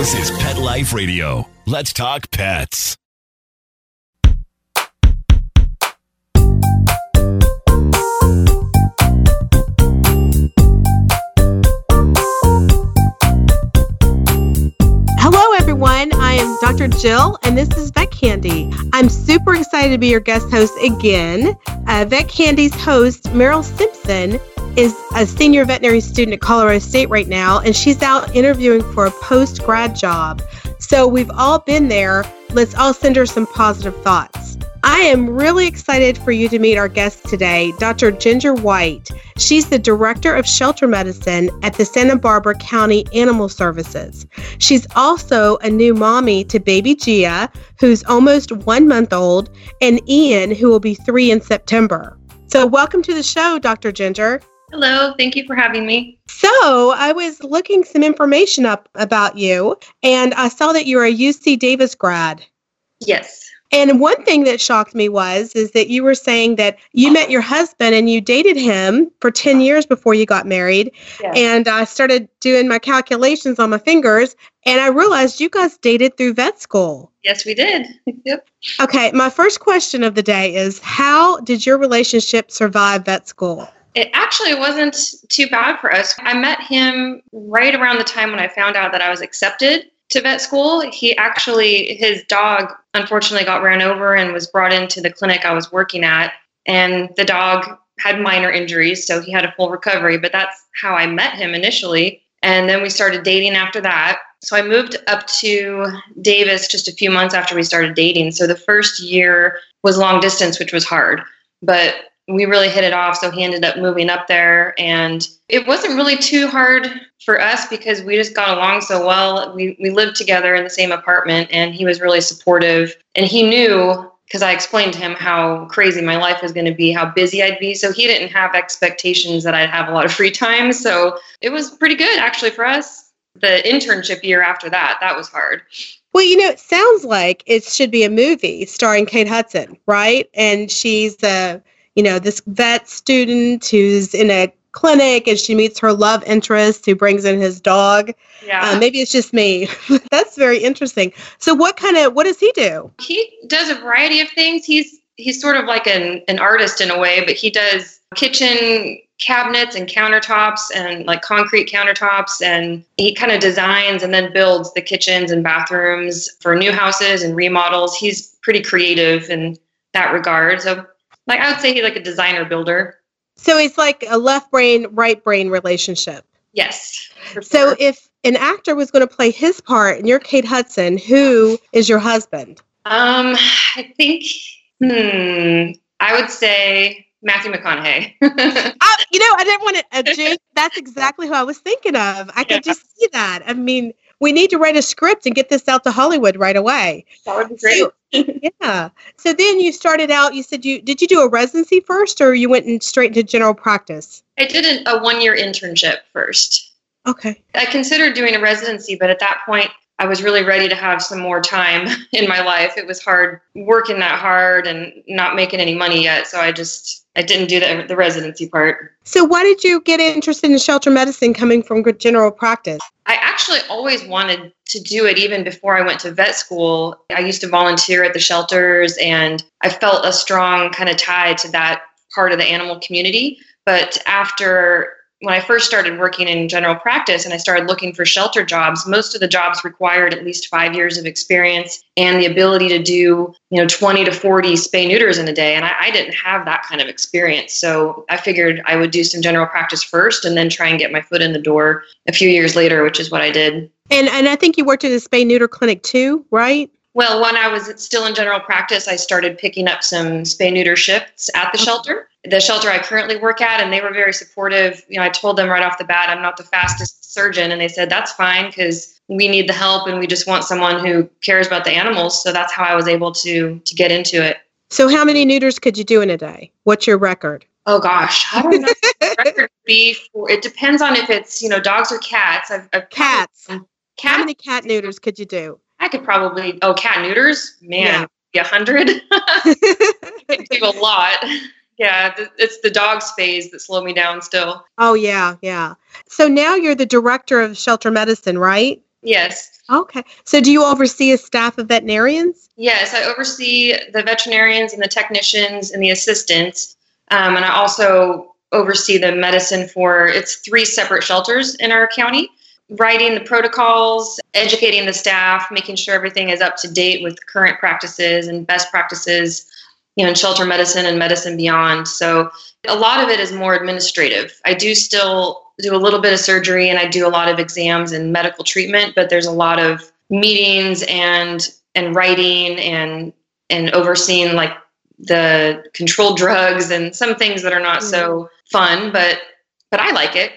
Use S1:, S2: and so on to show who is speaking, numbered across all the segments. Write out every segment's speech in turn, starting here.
S1: This is Pet Life Radio. Let's talk pets.
S2: Hello, everyone. I am Dr. Jill, and this is Vet Candy. I'm super excited to be your guest host again. Uh, Vet Candy's host, Meryl Simpson, is a senior veterinary student at Colorado State right now, and she's out interviewing for a post grad job. So we've all been there. Let's all send her some positive thoughts. I am really excited for you to meet our guest today, Dr. Ginger White. She's the Director of Shelter Medicine at the Santa Barbara County Animal Services. She's also a new mommy to baby Gia, who's almost one month old, and Ian, who will be three in September. So, welcome to the show, Dr. Ginger.
S3: Hello, thank you for having me.
S2: So, I was looking some information up about you, and I saw that you're a UC Davis grad.
S3: Yes.
S2: And one thing that shocked me was is that you were saying that you met your husband and you dated him for 10 years before you got married.
S3: Yes.
S2: And I started doing my calculations on my fingers and I realized you guys dated through vet school.
S3: Yes, we did. Yep.
S2: Okay, my first question of the day is how did your relationship survive vet school?
S3: It actually wasn't too bad for us. I met him right around the time when I found out that I was accepted to vet school. He actually, his dog unfortunately got ran over and was brought into the clinic I was working at. And the dog had minor injuries, so he had a full recovery. But that's how I met him initially. And then we started dating after that. So I moved up to Davis just a few months after we started dating. So the first year was long distance, which was hard. But we really hit it off. So he ended up moving up there. And it wasn't really too hard for us because we just got along so well. We, we lived together in the same apartment and he was really supportive. And he knew because I explained to him how crazy my life was going to be, how busy I'd be. So he didn't have expectations that I'd have a lot of free time. So it was pretty good actually for us. The internship year after that, that was hard.
S2: Well, you know, it sounds like it should be a movie starring Kate Hudson, right? And she's a, you know, this vet student who's in a clinic and she meets her love interest who brings in his dog.
S3: Yeah.
S2: Uh, maybe it's just me. That's very interesting. So, what kind of what does he do?
S3: he does a variety of things. He's he's sort of like an, an artist in a way, but he does kitchen cabinets and countertops and like concrete countertops and he kind of designs and then builds the kitchens and bathrooms for new houses and remodels. He's pretty creative in that regard. So like I would say he's like a designer builder.
S2: So it's like a left brain, right brain relationship.
S3: Yes. for
S2: So if an actor was going to play his part and you're Kate Hudson, who is your husband?
S3: um I think hmm I would say Matthew McConaughey.
S2: Oh, you know, I didn't want to uh, jinx. That's exactly who I was thinking of. I could
S3: Yeah.
S2: just see that. I mean, we need to write a script and get this out to Hollywood right away.
S3: that would be great.
S2: Yeah. So then you started out. You said you did you do a residency first, or you went in straight into general practice?
S3: I did a one year internship first.
S2: Okay.
S3: I considered doing a residency, but at that point, I was really ready to have some more time in my life. It was hard working that hard and not making any money yet. So I just, I didn't do the, the residency part.
S2: So why did you get interested in shelter medicine coming from general practice?
S3: I actually always wanted to do it even before I went to vet school. I used to volunteer at the shelters and I felt a strong kind of tie to that part of the animal community. But after when I first started working in general practice and I started looking for shelter jobs, most of the jobs required at least five years of experience and the ability to do, you know, 20 to 40 spay neuters in a day. And I, I didn't have that kind of experience. So I figured I would do some general practice first and then try and get my foot in the door a few years later, which is what I did.
S2: And and I think you worked at a spay neuter clinic too, right?
S3: Well, when I was still in general practice, I started picking up some spay neuter shifts at the shelter, the shelter I currently work at, and they were very supportive. You know, I told them right off the bat, I'm not the fastest surgeon, and they said that's fine because we need the help and we just want someone who cares about the animals. So that's how I was able to to get into it.
S2: So how many neuters could you do in a day? What's your record?
S3: Oh gosh, I don't know. record be for, it depends on if it's you know dogs or cats. I've, I've
S2: Cats.
S3: cat.
S2: How many cat neuters could you do?
S3: I could probably oh cat neuters, man, a hundred. Do a lot. Yeah, it's the dog spays that slow me down still.
S2: oh yeah, yeah. So now you're the director of shelter medicine, right?
S3: Yes.
S2: Okay. So do you oversee a staff of veterinarians?
S3: Yes, I oversee the veterinarians and the technicians and the assistants. Um, and I also oversee the medicine for it's three separate shelters in our county writing the protocols educating the staff making sure everything is up to date with current practices and best practices you know in shelter medicine and medicine beyond. So a lot of it is more administrative. I do still do a little bit of surgery and i do a lot of exams and medical treatment but there's a lot of meetings and and writing and and overseeing like the controlled drugs and some things that are not so mm-hmm. fun, but but I like it.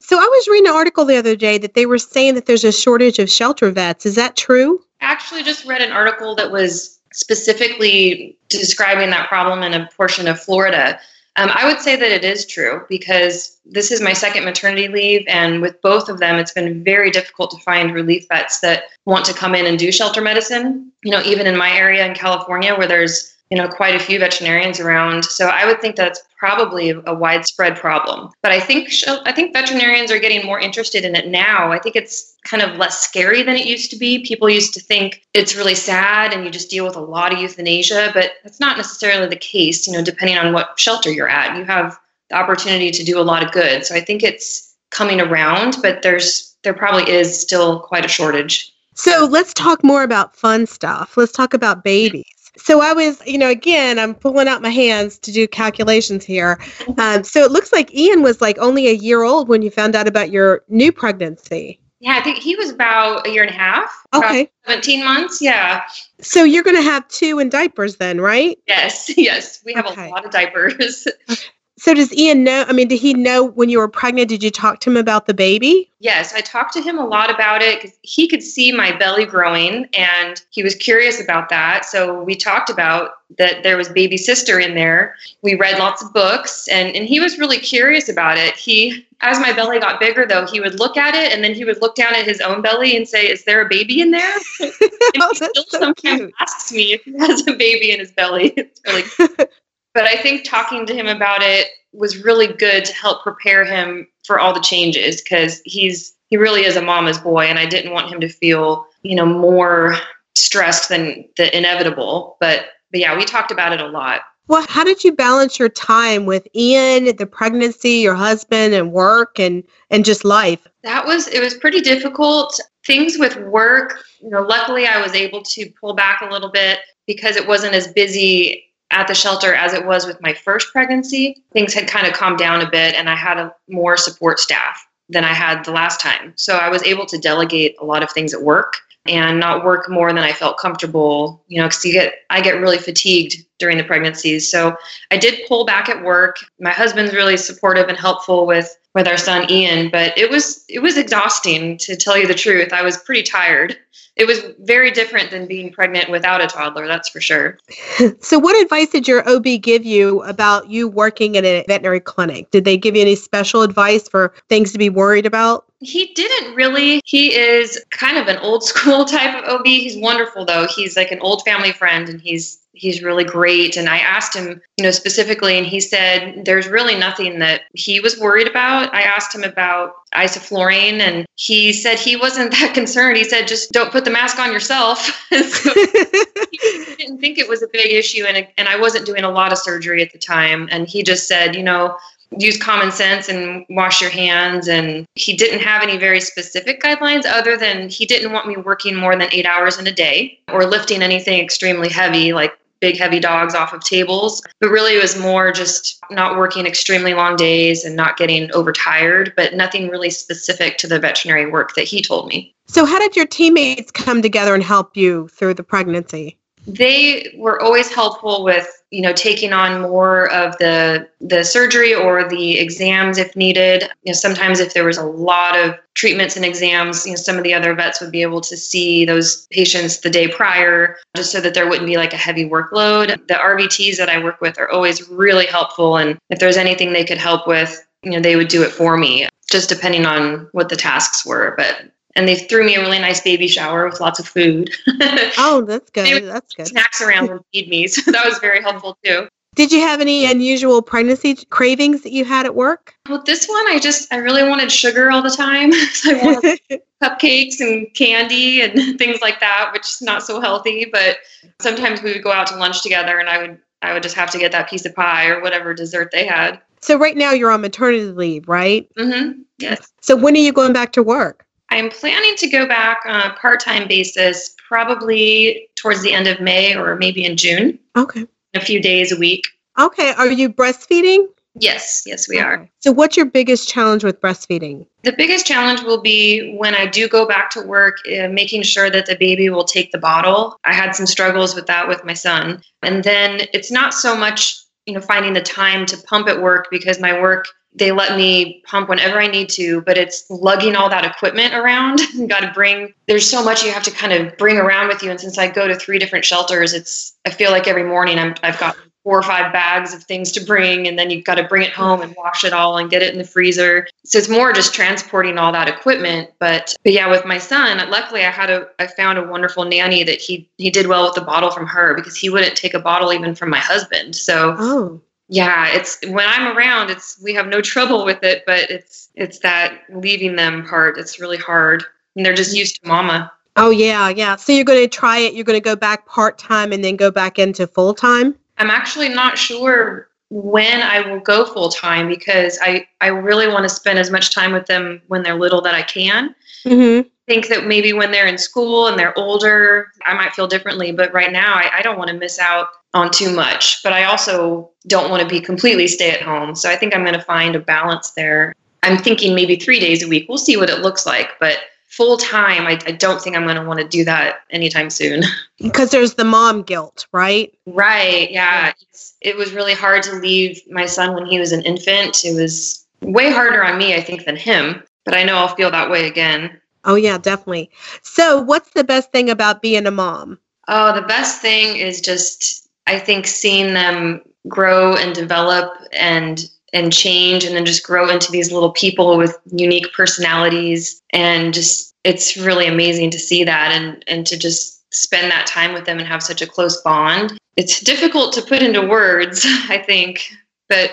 S2: So I was reading an article the other day that they were saying that there's a shortage of shelter vets. Is that true?
S3: I actually just read an article that was specifically describing that problem in a portion of Florida. Um, I would say that it is true because this is my second maternity leave, and with both of them, it's been very difficult to find relief vets that want to come in and do shelter medicine. You know, even in my area in California, where there's you know quite a few veterinarians around. So i would think that's probably a widespread problem. But i think i think veterinarians are getting more interested in it now. I think it's kind of less scary than it used to be. People used to think it's really sad and you just deal with a lot of euthanasia but that's not necessarily the case you know depending on what shelter you're at. You have the opportunity to do a lot of good. So i think it's coming around but there's there probably is still quite a shortage.
S2: So let's talk more about fun stuff. Let's talk about babies so I was, you know, again, I'm pulling out my hands to do calculations here. Um, so it looks like Ian was like only a year old when you found out about your new pregnancy.
S3: Yeah, I think he was about a year and a half.
S2: Okay.
S3: 17 months. Yeah.
S2: So you're going to have two in diapers then, right?
S3: Yes. Yes. We have okay. a lot of diapers.
S2: So does Ian know? I mean, did he know when you were pregnant? Did you talk to him about the baby?
S3: Yes, I talked to him a lot about it because he could see my belly growing and he was curious about that. So we talked about that there was baby sister in there. We read lots of books and, and he was really curious about it. He as my belly got bigger though, he would look at it and then he would look down at his own belly and say, Is there a baby in there? and oh, he still so sometimes cute. asks me if he has a baby in his belly. It's really but I think talking to him about it was really good to help prepare him for all the changes because he's he really is a mama's boy and I didn't want him to feel, you know, more stressed than the inevitable. But but yeah, we talked about it a lot.
S2: Well, how did you balance your time with Ian, the pregnancy, your husband, and work and and just life?
S3: That was it was pretty difficult. Things with work, you know, luckily I was able to pull back a little bit because it wasn't as busy at the shelter as it was with my first pregnancy. Things had kind of calmed down a bit, and I had a more support staff than I had the last time. So I was able to delegate a lot of things at work and not work more than I felt comfortable, you know, because you get I get really fatigued during the pregnancies. So I did pull back at work. My husband's really supportive and helpful with with our son Ian, but it was it was exhausting to tell you the truth. I was pretty tired it was very different than being pregnant without a toddler, that's for sure.
S2: so, what advice did your OB give you about you working in a veterinary clinic? Did they give you any special advice for things to be worried about?
S3: He didn't really. He is kind of an old school type of OB. He's wonderful though. He's like an old family friend and he's he's really great. And I asked him, you know, specifically, and he said there's really nothing that he was worried about. I asked him about isoflurane, and he said he wasn't that concerned. He said, just don't put the mask on yourself. he didn't think it was a big issue, and and I wasn't doing a lot of surgery at the time. And he just said, you know, use common sense and wash your hands. And he didn't have any very specific guidelines other than he didn't want me working more than eight hours in a day or lifting anything extremely heavy like big heavy dogs off of tables. But really, it was more just not working extremely long days and not getting overtired, but nothing really specific to the veterinary work that he told me.
S2: So, how did your teammates come together and help you through the pregnancy?
S3: They were always helpful with you know taking on more of the the surgery or the exams if needed. You know sometimes if there was a lot of treatments and exams you know some of the other vets would be able to see those patients the day prior just so that there wouldn't be like a heavy workload. The rvts that i work with are always really helpful and if there's anything they could help with you know they would do it for me just depending on what the tasks were. But and they threw me a really nice baby shower with lots of food.
S2: oh, that's good. that's good.
S3: Snacks around and feed me, so that was very helpful too.
S2: Did you have any unusual pregnancy cravings that you had at work?
S3: Well, this one, I just, I really wanted sugar all the time. so I wanted cupcakes and candy and things like that, which is not so healthy. But sometimes we would go out to lunch together and I would, I would just have to get that piece of pie or whatever dessert they had.
S2: So right now you're on maternity leave, right?
S3: Mm-hmm. Yes.
S2: So when are you going back to work?
S3: I'm planning to go back on a part-time basis, probably towards the end of May or maybe in June.
S2: Okay.
S3: A few days a week.
S2: Okay. Are you breastfeeding?
S3: Yes, yes, we are.
S2: So, what's your biggest challenge with breastfeeding?
S3: The biggest challenge will be when I do go back to work, uh, making sure that the baby will take the bottle. I had some struggles with that with my son. And then it's not so much, you know, finding the time to pump at work because my work they let me pump whenever I need to, but it's lugging all that equipment around. you got to bring, there's so much you have to kind of bring around with you. And since I go to three different shelters, it's, I feel like every morning I'm, I've got four or five bags of things to bring and then you've got to bring it home and wash it all and get it in the freezer so it's more just transporting all that equipment but but yeah with my son luckily i had a i found a wonderful nanny that he he did well with the bottle from her because he wouldn't take a bottle even from my husband so
S2: oh
S3: yeah it's when i'm around it's we have no trouble with it but it's it's that leaving them part it's really hard and they're just used to mama
S2: oh yeah yeah so you're going to try it you're going to go back part-time and then go back into full-time
S3: I'm actually not sure when I will go full time because I, I really want to spend as much time with them when they're little that I can.
S2: Mm-hmm.
S3: Think that maybe when they're in school and they're older, I might feel differently. But right now, I, I don't want to miss out on too much. But I also don't want to be completely stay at home. So I think I'm going to find a balance there. I'm thinking maybe three days a week. We'll see what it looks like. But full time, I, I don't think I'm going to want to do that anytime soon.
S2: Because there's the mom guilt, right?
S3: Right. Yeah. It's, it was really hard to leave my son when he was an infant. It was way harder on me, I think, than him. But I know I'll feel that way again.
S2: Oh, yeah, definitely. So, what's the best thing about being a mom?
S3: Oh, the best thing is just, I think, seeing them grow and develop and and change and then just grow into these little people with unique personalities and just it's really amazing to see that and and to just spend that time with them and have such a close bond it's difficult to put into words i think but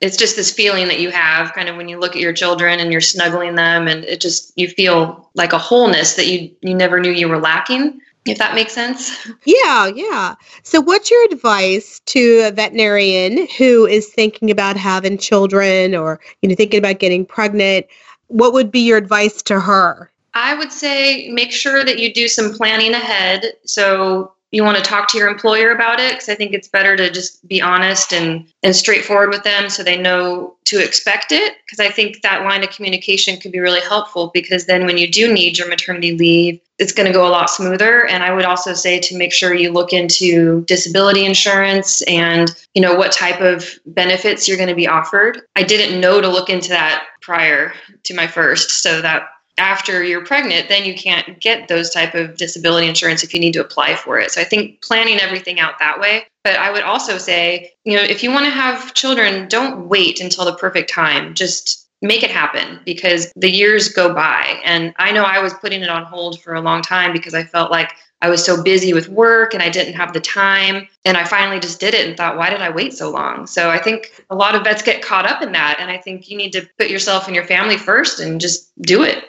S3: it's just this feeling that you have kind of when you look at your children and you're snuggling them and it just you feel like a wholeness that you you never knew you were lacking if that makes sense.
S2: Yeah, yeah. So, what's your advice to a veterinarian who is thinking about having children or you know thinking about getting pregnant? What would be your advice to her?
S3: I would say make sure that you do some planning ahead. So you want to talk to your employer about it because I think it's better to just be honest and and straightforward with them so they know to expect it because I think that line of communication could be really helpful because then when you do need your maternity leave it's going to go a lot smoother and I would also say to make sure you look into disability insurance and you know what type of benefits you're going to be offered. I didn't know to look into that prior to my first so that after you're pregnant, then you can't get those type of disability insurance if you need to apply for it. So I think planning everything out that way. But I would also say, you know, if you want to have children, don't wait until the perfect time. Just make it happen because the years go by. And I know I was putting it on hold for a long time because I felt like I was so busy with work and I didn't have the time. And I finally just did it and thought, why did I wait so long? So I think a lot of vets get caught up in that. And I think you need to put yourself and your family first and just do it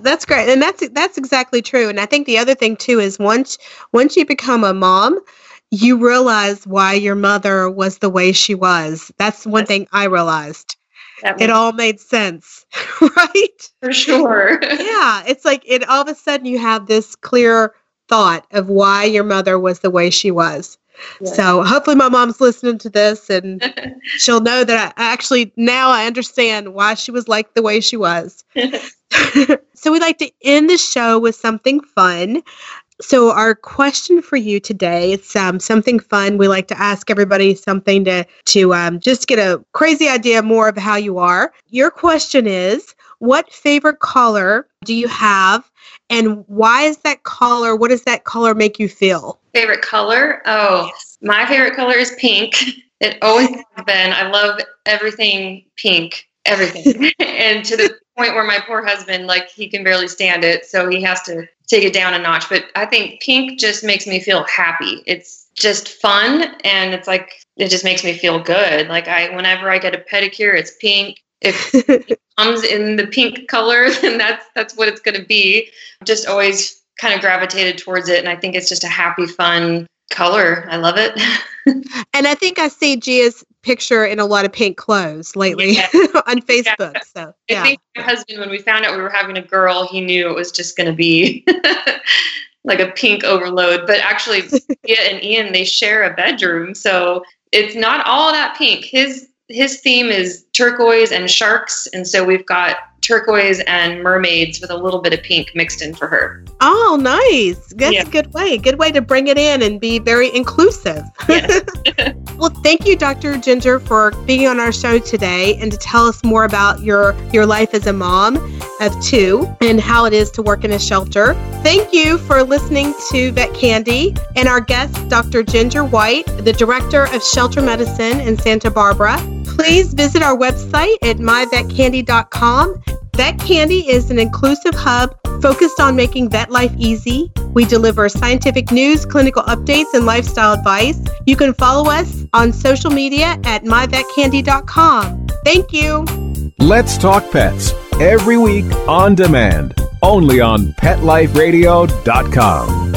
S2: that's great and that's that's exactly true and i think the other thing too is once once you become a mom you realize why your mother was the way she was. That's one thing i realized. It all made sense right?
S3: For sure.
S2: Yeah it's like it all of a sudden you have this clear thought of why your mother was the way she was so hopefully my mom's listening to this and she'll know that I actually now I understand why she was like the way she was. so we like to end the show with something fun. So our question for you today, it's um, something fun. We like to ask everybody something to to um, just get a crazy idea more of how you are. Your question is, what favorite color do you have, and why is that color? What does that color make you feel?
S3: Favorite color? Oh, yes. my favorite color is pink. It always has been. I love everything pink, everything, and to the point where my poor husband, like, he can barely stand it, so he has to take it down a notch. But I think pink just makes me feel happy. It's just fun and it's like it just makes me feel good. Like I whenever I get a pedicure, it's pink. If it comes in the pink color, then that's that's what it's gonna be. Just always kind of gravitated towards it and I think it's just a happy, fun color. I love it.
S2: and I think I see Gia's picture in a lot of pink clothes lately yeah. on Facebook. Yeah. So
S3: yeah. I think my husband, when we found out we were having a girl, he knew it was just going to be like a pink overload. But actually, Gia and Ian they share a bedroom, so it's not all that pink. His his theme is turquoise and sharks, and so we've got turquoise and mermaids with a little bit of pink mixed in for her.
S2: Oh, nice. That's yeah. a good way. Good way to bring it in and be very inclusive. Yes. well, thank you, Dr. Ginger, for being on our show today and to tell us more about your, your life as a mom of two and how it is to work in a shelter. Thank you for listening to Vet Candy and our guest, Dr. Ginger White, the Director of Shelter Medicine in Santa Barbara. Please visit our website at myvetcandy.com Vet Candy is an inclusive hub focused on making vet life easy. We deliver scientific news, clinical updates, and lifestyle advice. You can follow us on social media at myvetcandy.com. Thank you.
S1: Let's talk pets every week on demand, only on PetLifeRadio.com.